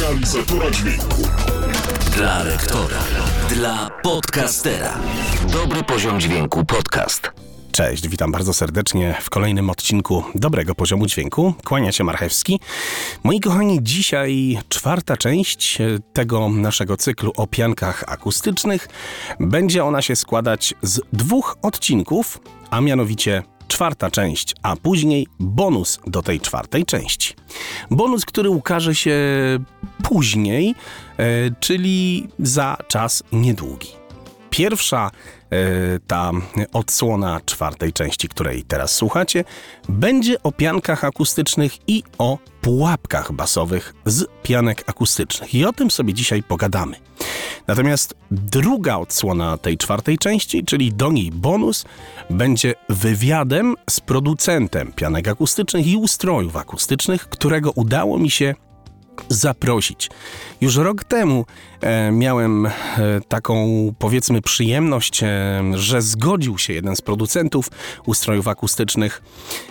realizatora dźwięku. Dla lektora. Dla podcastera. Dobry poziom dźwięku podcast. Cześć, witam bardzo serdecznie w kolejnym odcinku Dobrego Poziomu Dźwięku. Kłania się Marchewski. Moi kochani, dzisiaj czwarta część tego naszego cyklu o piankach akustycznych. Będzie ona się składać z dwóch odcinków, a mianowicie czwarta część, a później bonus do tej czwartej części. Bonus, który ukaże się później, e, czyli za czas niedługi. Pierwsza e, ta odsłona czwartej części, której teraz słuchacie, będzie o piankach akustycznych i o pułapkach basowych z pianek akustycznych. I o tym sobie dzisiaj pogadamy. Natomiast druga odsłona tej czwartej części, czyli do niej bonus, będzie wywiadem z producentem pianek akustycznych i ustrojów akustycznych, którego udało mi się zaprosić. Już rok temu e, miałem e, taką, powiedzmy, przyjemność, e, że zgodził się jeden z producentów ustrojów akustycznych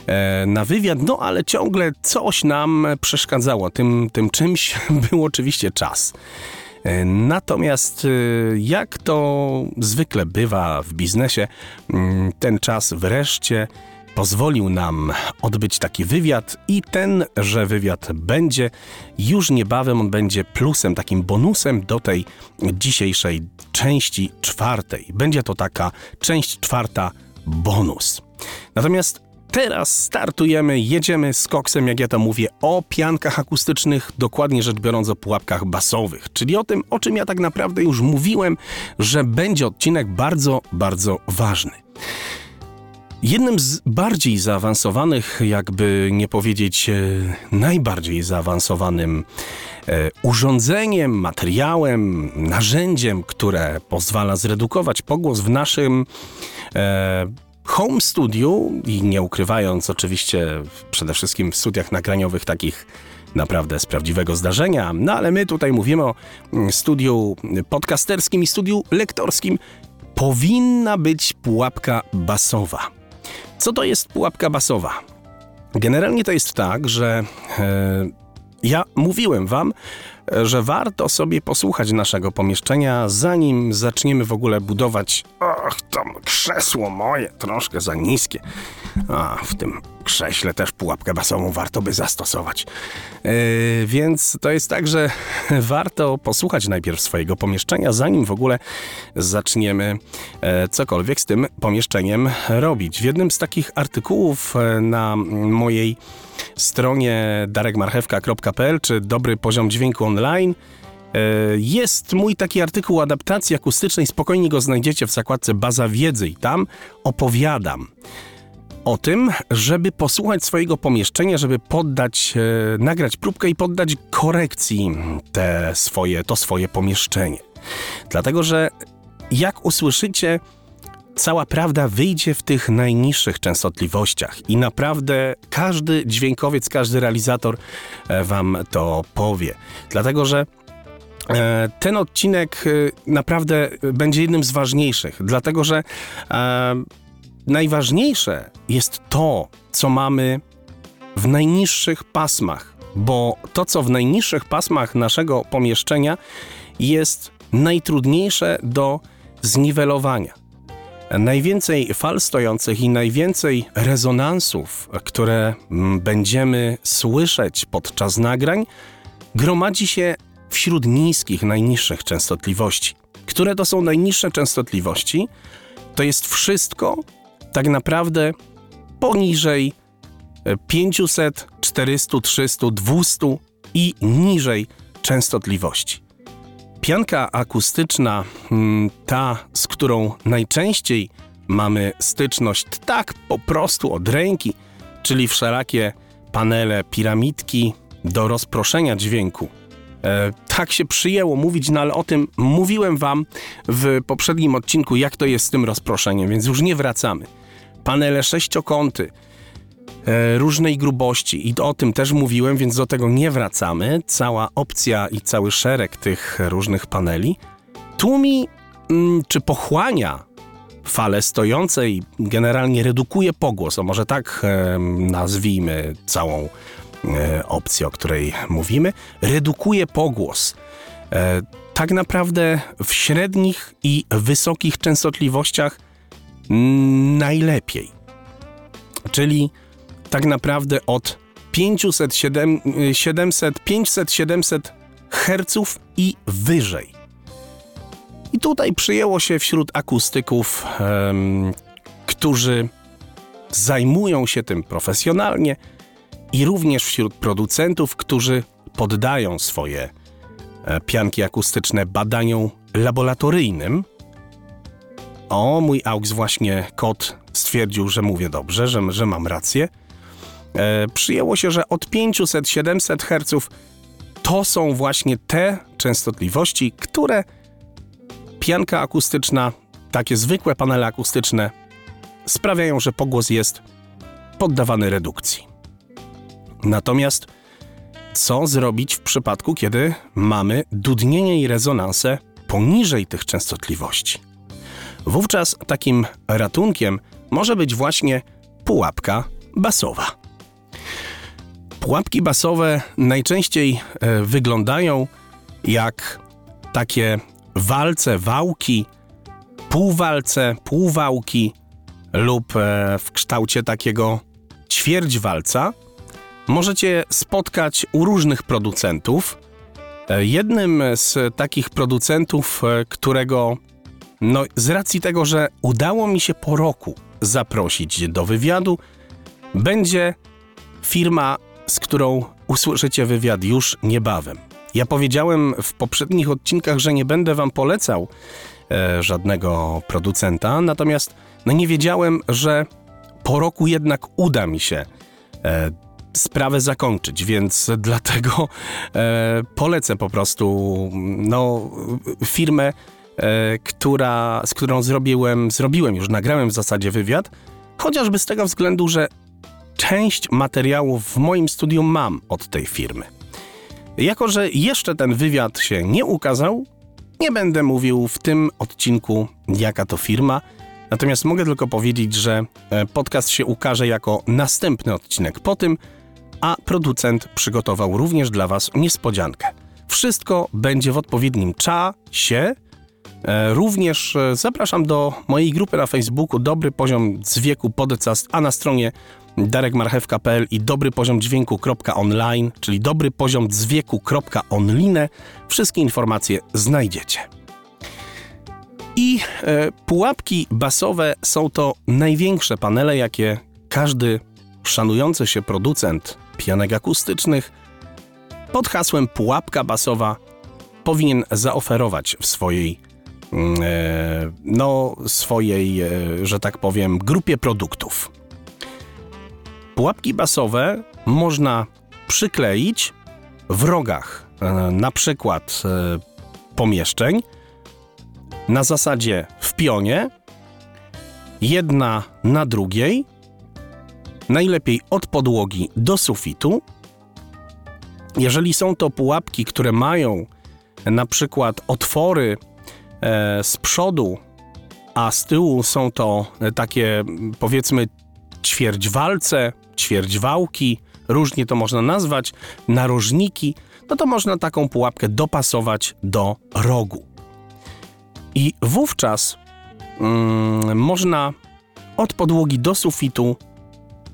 e, na wywiad, no ale ciągle coś nam przeszkadzało. Tym, tym czymś był oczywiście czas. E, Natomiast, e, jak to zwykle bywa w biznesie, mm, ten czas wreszcie pozwolił nam odbyć taki wywiad i ten, że wywiad będzie już niebawem, on będzie plusem, takim bonusem do tej dzisiejszej części czwartej. Będzie to taka część czwarta bonus. Natomiast Teraz startujemy, jedziemy z koksem, jak ja to mówię, o piankach akustycznych, dokładnie rzecz biorąc o pułapkach basowych, czyli o tym, o czym ja tak naprawdę już mówiłem, że będzie odcinek bardzo, bardzo ważny. Jednym z bardziej zaawansowanych, jakby nie powiedzieć e, najbardziej zaawansowanym e, urządzeniem, materiałem, narzędziem, które pozwala zredukować pogłos w naszym e, home studiu i nie ukrywając oczywiście przede wszystkim w studiach nagraniowych takich naprawdę z prawdziwego zdarzenia, no ale my tutaj mówimy o mm, studiu podcasterskim i studiu lektorskim, powinna być pułapka basowa. Co to jest pułapka basowa? Generalnie to jest tak, że e, ja mówiłem wam, że warto sobie posłuchać naszego pomieszczenia, zanim zaczniemy w ogóle budować. Och, to krzesło moje, troszkę za niskie. A, w tym krześle też pułapkę basową warto by zastosować. Yy, więc to jest tak, że warto posłuchać najpierw swojego pomieszczenia, zanim w ogóle zaczniemy e, cokolwiek z tym pomieszczeniem robić. W jednym z takich artykułów e, na mojej stronie darekmarchewka.pl czy Dobry Poziom Dźwięku Online jest mój taki artykuł adaptacji akustycznej, spokojnie go znajdziecie w zakładce Baza Wiedzy i tam opowiadam o tym, żeby posłuchać swojego pomieszczenia, żeby poddać, e, nagrać próbkę i poddać korekcji te swoje, to swoje pomieszczenie. Dlatego, że jak usłyszycie, cała prawda wyjdzie w tych najniższych częstotliwościach i naprawdę każdy dźwiękowiec, każdy realizator e, wam to powie. Dlatego, że e, ten odcinek e, naprawdę będzie jednym z ważniejszych, dlatego że najważniejsze jest to, co mamy w najniższych pasmach, bo to, co w najniższych pasmach naszego pomieszczenia jest najtrudniejsze do zniwelowania. Najwięcej fal stojących i najwięcej rezonansów, które mm, będziemy słyszeć podczas nagrań, gromadzi się wśród niskich, najniższych częstotliwości. Które to są najniższe częstotliwości? To jest wszystko tak naprawdę poniżej 500, 400, 300, 200 i niżej częstotliwości. Pianka akustyczna, mm, ta z którą najczęściej mamy styczność tak po prostu od ręki, czyli wszelakie panele, piramidki do rozproszenia dźwięku. E, tak się przyjęło mówić, no ale o tym mówiłem Wam w poprzednim odcinku, jak to jest z tym rozproszeniem, więc już nie wracamy. Panele sześciokąty, e, różnej grubości i o tym też mówiłem, więc do tego nie wracamy. Cała opcja i cały szereg tych różnych paneli tłumi mm, czy pochłania fale stojące i generalnie redukuje pogłos, o może tak e, nazwijmy całą e, opcji, o której mówimy, redukuje pogłos. Tak naprawdę w średnich i wysokich częstotliwościach najlepiej. Czyli tak naprawdę od 500, 700, 500, 700 Hz i wyżej. I tutaj przyjęło się wśród akustyków, um, którzy zajmują się tym profesjonalnie, i również wśród producentów, którzy poddają swoje e, pianki akustyczne badaniom laboratoryjnym. O, mój AUX właśnie kot stwierdził, że mówię dobrze, że, że mam rację. E, przyjęło się, że od 500-700 Hz to są właśnie te częstotliwości, które pianka akustyczna, takie zwykłe panele akustyczne sprawiają, że pogłos jest poddawany redukcji. Natomiast co zrobić w przypadku, kiedy mamy dudnienie i rezonansę poniżej tych częstotliwości? Wówczas takim ratunkiem może być właśnie pułapka basowa. Pułapki basowe najczęściej e, wyglądają jak takie walce, wałki, półwalce, półwałki lub e, w kształcie takiego ćwierćwalca, możecie spotkać u różnych producentów. E, jednym z takich producentów, którego no, z racji tego, że udało mi się po roku zaprosić do wywiadu, będzie firma, z którą usłyszycie wywiad już niebawem. Ja powiedziałem w poprzednich odcinkach, że nie będę wam polecał e, żadnego producenta, natomiast no nie wiedziałem, że po roku jednak uda mi się e, sprawę zakończyć, więc dlatego e, polecę po prostu no, firmę, która, z którą zrobiłem, zrobiłem już, nagrałem w zasadzie wywiad, chociażby z tego względu, że część materiałów w moim studium mam od tej firmy. Jako, że jeszcze ten wywiad się nie ukazał, nie będę mówił w tym odcinku, jaka to firma. Natomiast mogę tylko powiedzieć, że e, podcast się ukaże jako następny odcinek po tym, a producent przygotował również dla Was niespodziankę. Wszystko będzie w odpowiednim czasie. E, również e, zapraszam do mojej grupy na Facebooku Dobry Poziom z wieku podcast, a na stronie darekmarchewka.pl i dobry poziom dźwięku.online, czyli dobry poziom dźwięku.online. Wszystkie informacje znajdziecie. I e, pułapki basowe są to największe panele, jakie każdy szanujący się producent pianek akustycznych pod hasłem pułapka basowa powinien zaoferować w swojej no, swojej, e, że tak powiem, grupie produktów. Pułapki basowe można przykleić w rogach, e, na przykład pomieszczeń, na zasadzie w pionie, jedna na drugiej, najlepiej od podłogi do sufitu. Jeżeli są to pułapki, które mają na przykład otwory e, z przodu, a z tyłu są to takie powiedzmy ćwierćwalce, ćwierćwałki, różnie to można nazwać, narożniki, no to można taką pułapkę dopasować do rogu. I wówczas mm, można od podłogi do sufitu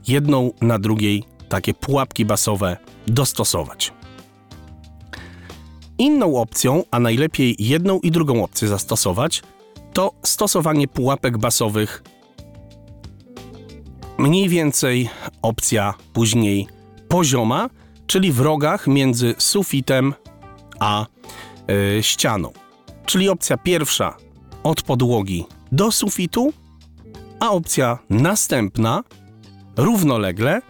jedną na drugiej takie pułapki basowe dostosować. Inną opcją, a najlepiej jedną i drugą opcję zastosować, to stosowanie pułapek basowych. Mniej więcej opcja później pozioma, czyli w rogach między sufitem a yy, ścianą. Czyli opcja pierwsza od podłogi do sufitu, a opcja następna równolegle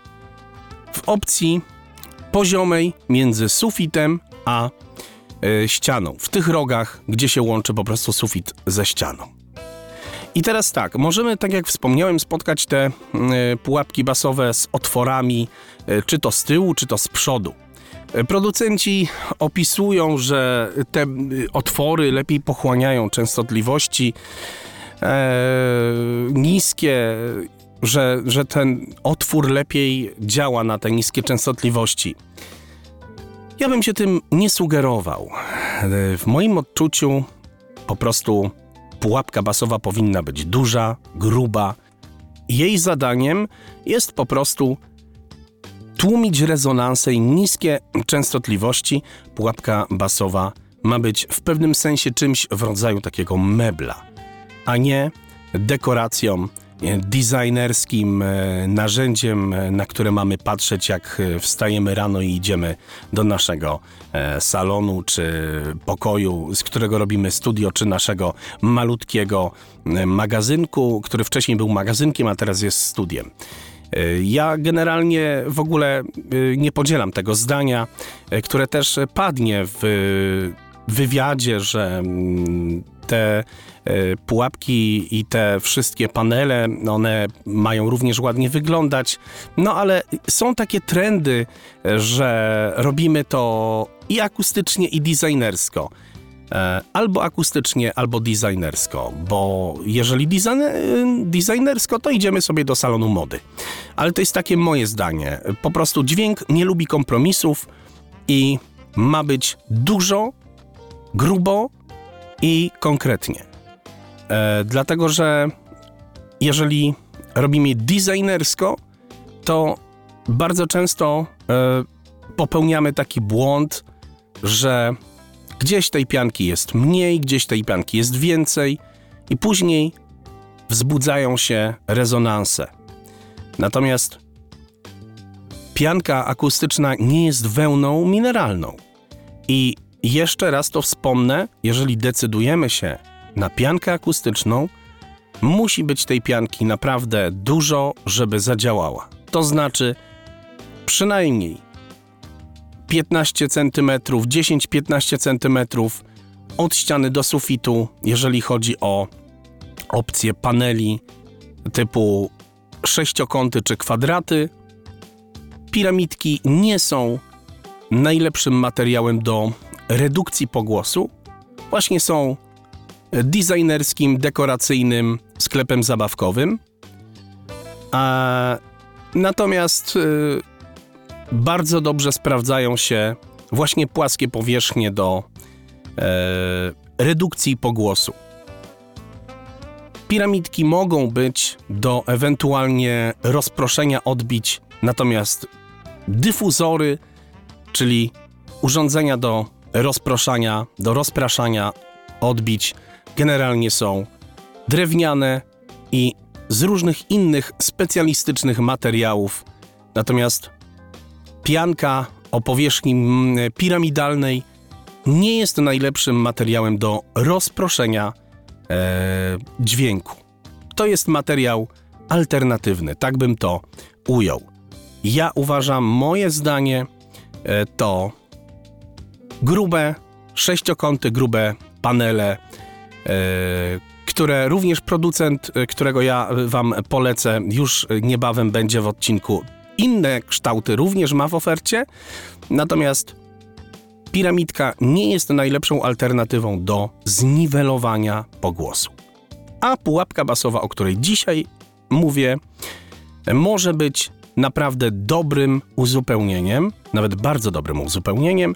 w opcji poziomej między sufitem a y, ścianą, w tych rogach, gdzie się łączy po prostu sufit ze ścianą. I teraz tak, możemy, tak jak wspomniałem, spotkać te y, pułapki basowe z otworami, y, czy to z tyłu, czy to z przodu. Producenci opisują, że te otwory lepiej pochłaniają częstotliwości e, niskie że, że ten otwór lepiej działa na te niskie częstotliwości. Ja bym się tym nie sugerował. W moim odczuciu po prostu pułapka basowa powinna być duża, gruba. Jej zadaniem jest po prostu tłumić rezonansę i niskie częstotliwości. Pułapka basowa ma być w pewnym sensie czymś w rodzaju takiego mebla, a nie dekoracją, designerskim e, narzędziem, e, na które mamy patrzeć, jak e, wstajemy rano i idziemy do naszego salonu czy pokoju, z którego robimy studio, czy naszego malutkiego magazynku, który wcześniej był magazynkiem, a teraz jest studiem. Ja generalnie w ogóle nie podzielam tego zdania, które też padnie w wywiadzie, że mm, te e, pułapki i te wszystkie panele, one mają również ładnie wyglądać. No ale są takie trendy, że robimy to i akustycznie, i designersko. E, albo akustycznie, albo designersko, bo jeżeli designersko, to idziemy sobie do salonu mody. Ale to jest takie moje zdanie. Po prostu dźwięk nie lubi kompromisów i ma być dużo, grubo i konkretnie. E, dlatego, że jeżeli robimy designersko, to bardzo często e, popełniamy taki błąd, że gdzieś tej pianki jest mniej, gdzieś tej pianki jest więcej, i później wzbudzają się rezonanse. Natomiast pianka akustyczna nie jest wełną mineralną. I jeszcze raz to wspomnę, jeżeli decydujemy się na piankę akustyczną, musi być tej pianki naprawdę dużo, żeby zadziałała. To znaczy przynajmniej 15 cm, 10-15 cm od ściany do sufitu, jeżeli chodzi o opcje paneli typu sześciokąty czy kwadraty. Piramidki nie są najlepszym materiałem do redukcji pogłosu właśnie są designerskim, dekoracyjnym sklepem zabawkowym. A natomiast y, bardzo dobrze sprawdzają się właśnie płaskie powierzchnie do e, redukcji pogłosu. Piramidki mogą być do ewentualnie rozproszenia odbić, natomiast dyfuzory, czyli urządzenia do rozproszania, do rozpraszania odbić generalnie są drewniane i z różnych innych specjalistycznych materiałów. Natomiast pianka o powierzchni mm, piramidalnej nie jest najlepszym materiałem do rozproszenia e, dźwięku. To jest materiał alternatywny, tak bym to ujął. Ja uważam, moje zdanie e, to grube sześciokąty, grube panele, e, które również producent, e, którego ja Wam polecę, już niebawem będzie w odcinku. Inne kształty również ma w ofercie, natomiast piramidka nie jest najlepszą alternatywą do zniwelowania pogłosu. A pułapka basowa, o której dzisiaj mówię, może być naprawdę dobrym uzupełnieniem, nawet bardzo dobrym uzupełnieniem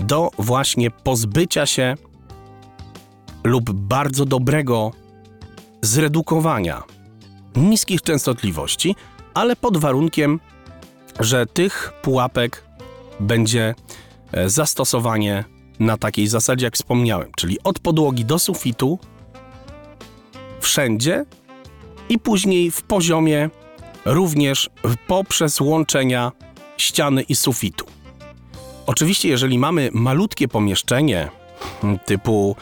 do właśnie pozbycia się lub bardzo dobrego zredukowania niskich częstotliwości, ale pod warunkiem, że tych pułapek będzie e, zastosowanie na takiej zasadzie, jak wspomniałem, czyli od podłogi do sufitu, wszędzie i później w poziomie również poprzez łączenia ściany i sufitu. Oczywiście, jeżeli mamy malutkie pomieszczenie, hmm, typu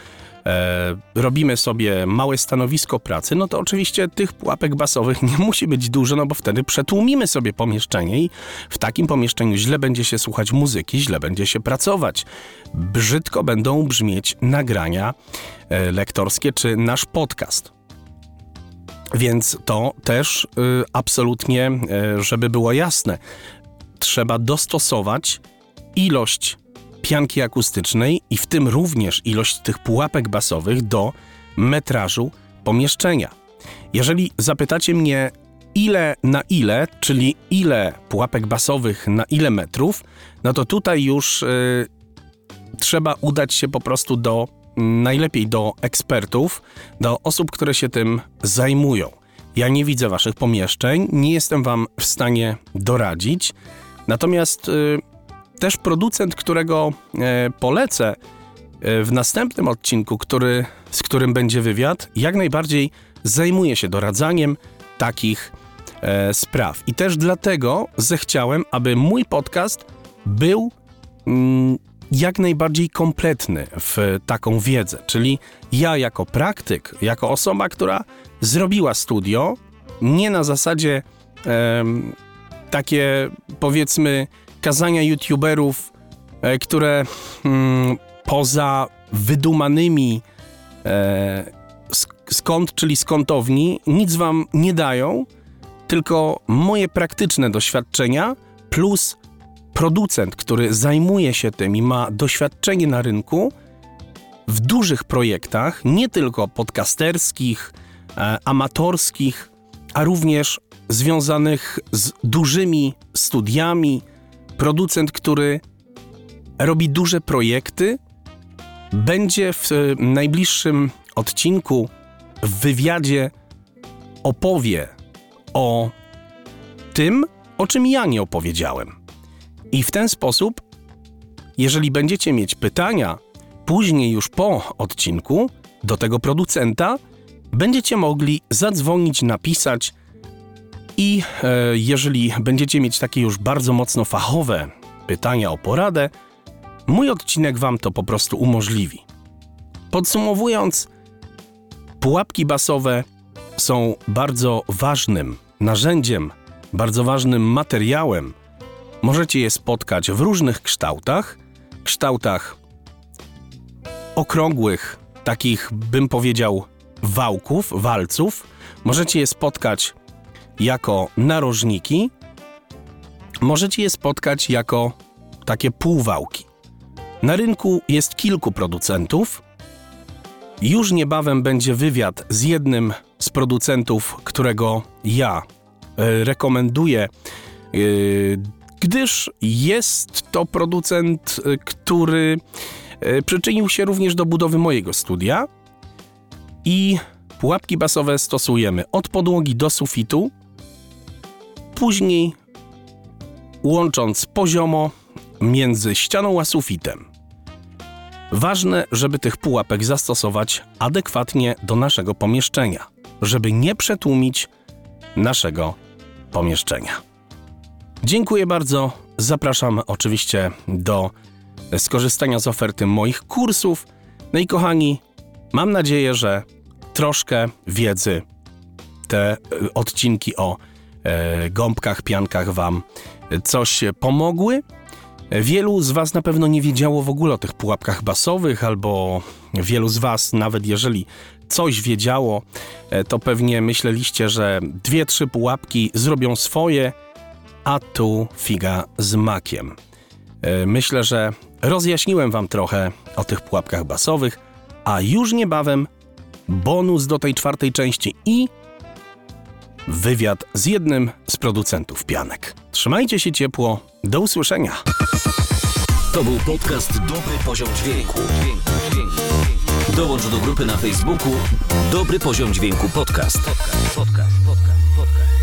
e, robimy sobie małe stanowisko pracy, no to oczywiście tych pułapek basowych nie musi być dużo, no bo wtedy przetłumimy sobie pomieszczenie i w takim pomieszczeniu źle będzie się słuchać muzyki, źle będzie się pracować. Brzydko będą brzmieć nagrania e, lektorskie czy nasz podcast. Więc to też y, absolutnie, y, żeby było jasne, trzeba dostosować ilość pianki akustycznej i w tym również ilość tych pułapek basowych do metrażu pomieszczenia. Jeżeli zapytacie mnie, ile na ile, czyli ile pułapek basowych na ile metrów, no to tutaj już y, trzeba udać się po prostu do najlepiej do ekspertów, do osób, które się tym zajmują. Ja nie widzę waszych pomieszczeń, nie jestem wam w stanie doradzić. Natomiast y, też producent, którego y, polecę y, w następnym odcinku, który, z którym będzie wywiad, jak najbardziej zajmuje się doradzaniem takich e, spraw. I też dlatego zechciałem, aby mój podcast był mm, jak najbardziej kompletny w taką wiedzę. Czyli ja, jako praktyk, jako osoba, która zrobiła studio, nie na zasadzie e, takie powiedzmy kazania youtuberów, e, które mm, poza wydumanymi e, skąd, czyli skątowni, nic wam nie dają, tylko moje praktyczne doświadczenia plus producent, który zajmuje się tym i ma doświadczenie na rynku w dużych projektach, nie tylko podcasterskich, e, amatorskich, a również związanych z dużymi studiami, producent, który robi duże projekty, będzie w najbliższym odcinku w wywiadzie opowie o tym, o czym ja nie opowiedziałem. I w ten sposób, jeżeli będziecie mieć pytania później, już po odcinku, do tego producenta, będziecie mogli zadzwonić, napisać i e, jeżeli będziecie mieć takie już bardzo mocno fachowe pytania o poradę, mój odcinek Wam to po prostu umożliwi. Podsumowując, Pułapki basowe są bardzo ważnym narzędziem, bardzo ważnym materiałem. Możecie je spotkać w różnych kształtach, kształtach okrągłych, takich bym powiedział wałków, walców. Możecie je spotkać jako narożniki, możecie je spotkać jako takie półwałki. Na rynku jest kilku producentów, już niebawem będzie wywiad z jednym z producentów, którego ja e, rekomenduję, e, gdyż jest to producent, e, który przyczynił się również do budowy mojego studia. I pułapki basowe stosujemy od podłogi do sufitu, później łącząc poziomo między ścianą a sufitem. Ważne, żeby tych pułapek zastosować adekwatnie do naszego pomieszczenia, żeby nie przetłumić naszego pomieszczenia. Dziękuję bardzo. Zapraszam oczywiście do skorzystania z oferty moich kursów. No i kochani, mam nadzieję, że troszkę wiedzy te e, odcinki o gąbkach, piankach Wam coś pomogły. Wielu z Was na pewno nie wiedziało w ogóle o tych pułapkach basowych, albo wielu z Was, nawet jeżeli coś wiedziało, e, to pewnie myśleliście, że dwie, trzy pułapki zrobią swoje, a tu figa z makiem. E, myślę, że rozjaśniłem Wam trochę o tych pułapkach basowych, a już niebawem bonus do tej czwartej części i wywiad z jednym z producentów pianek. Trzymajcie się ciepło, do usłyszenia. To był podcast Dobry Poziom Dźwięku. Dołącz do grupy na Facebooku Dobry Poziom Dźwięku Podcast. podcast, podcast.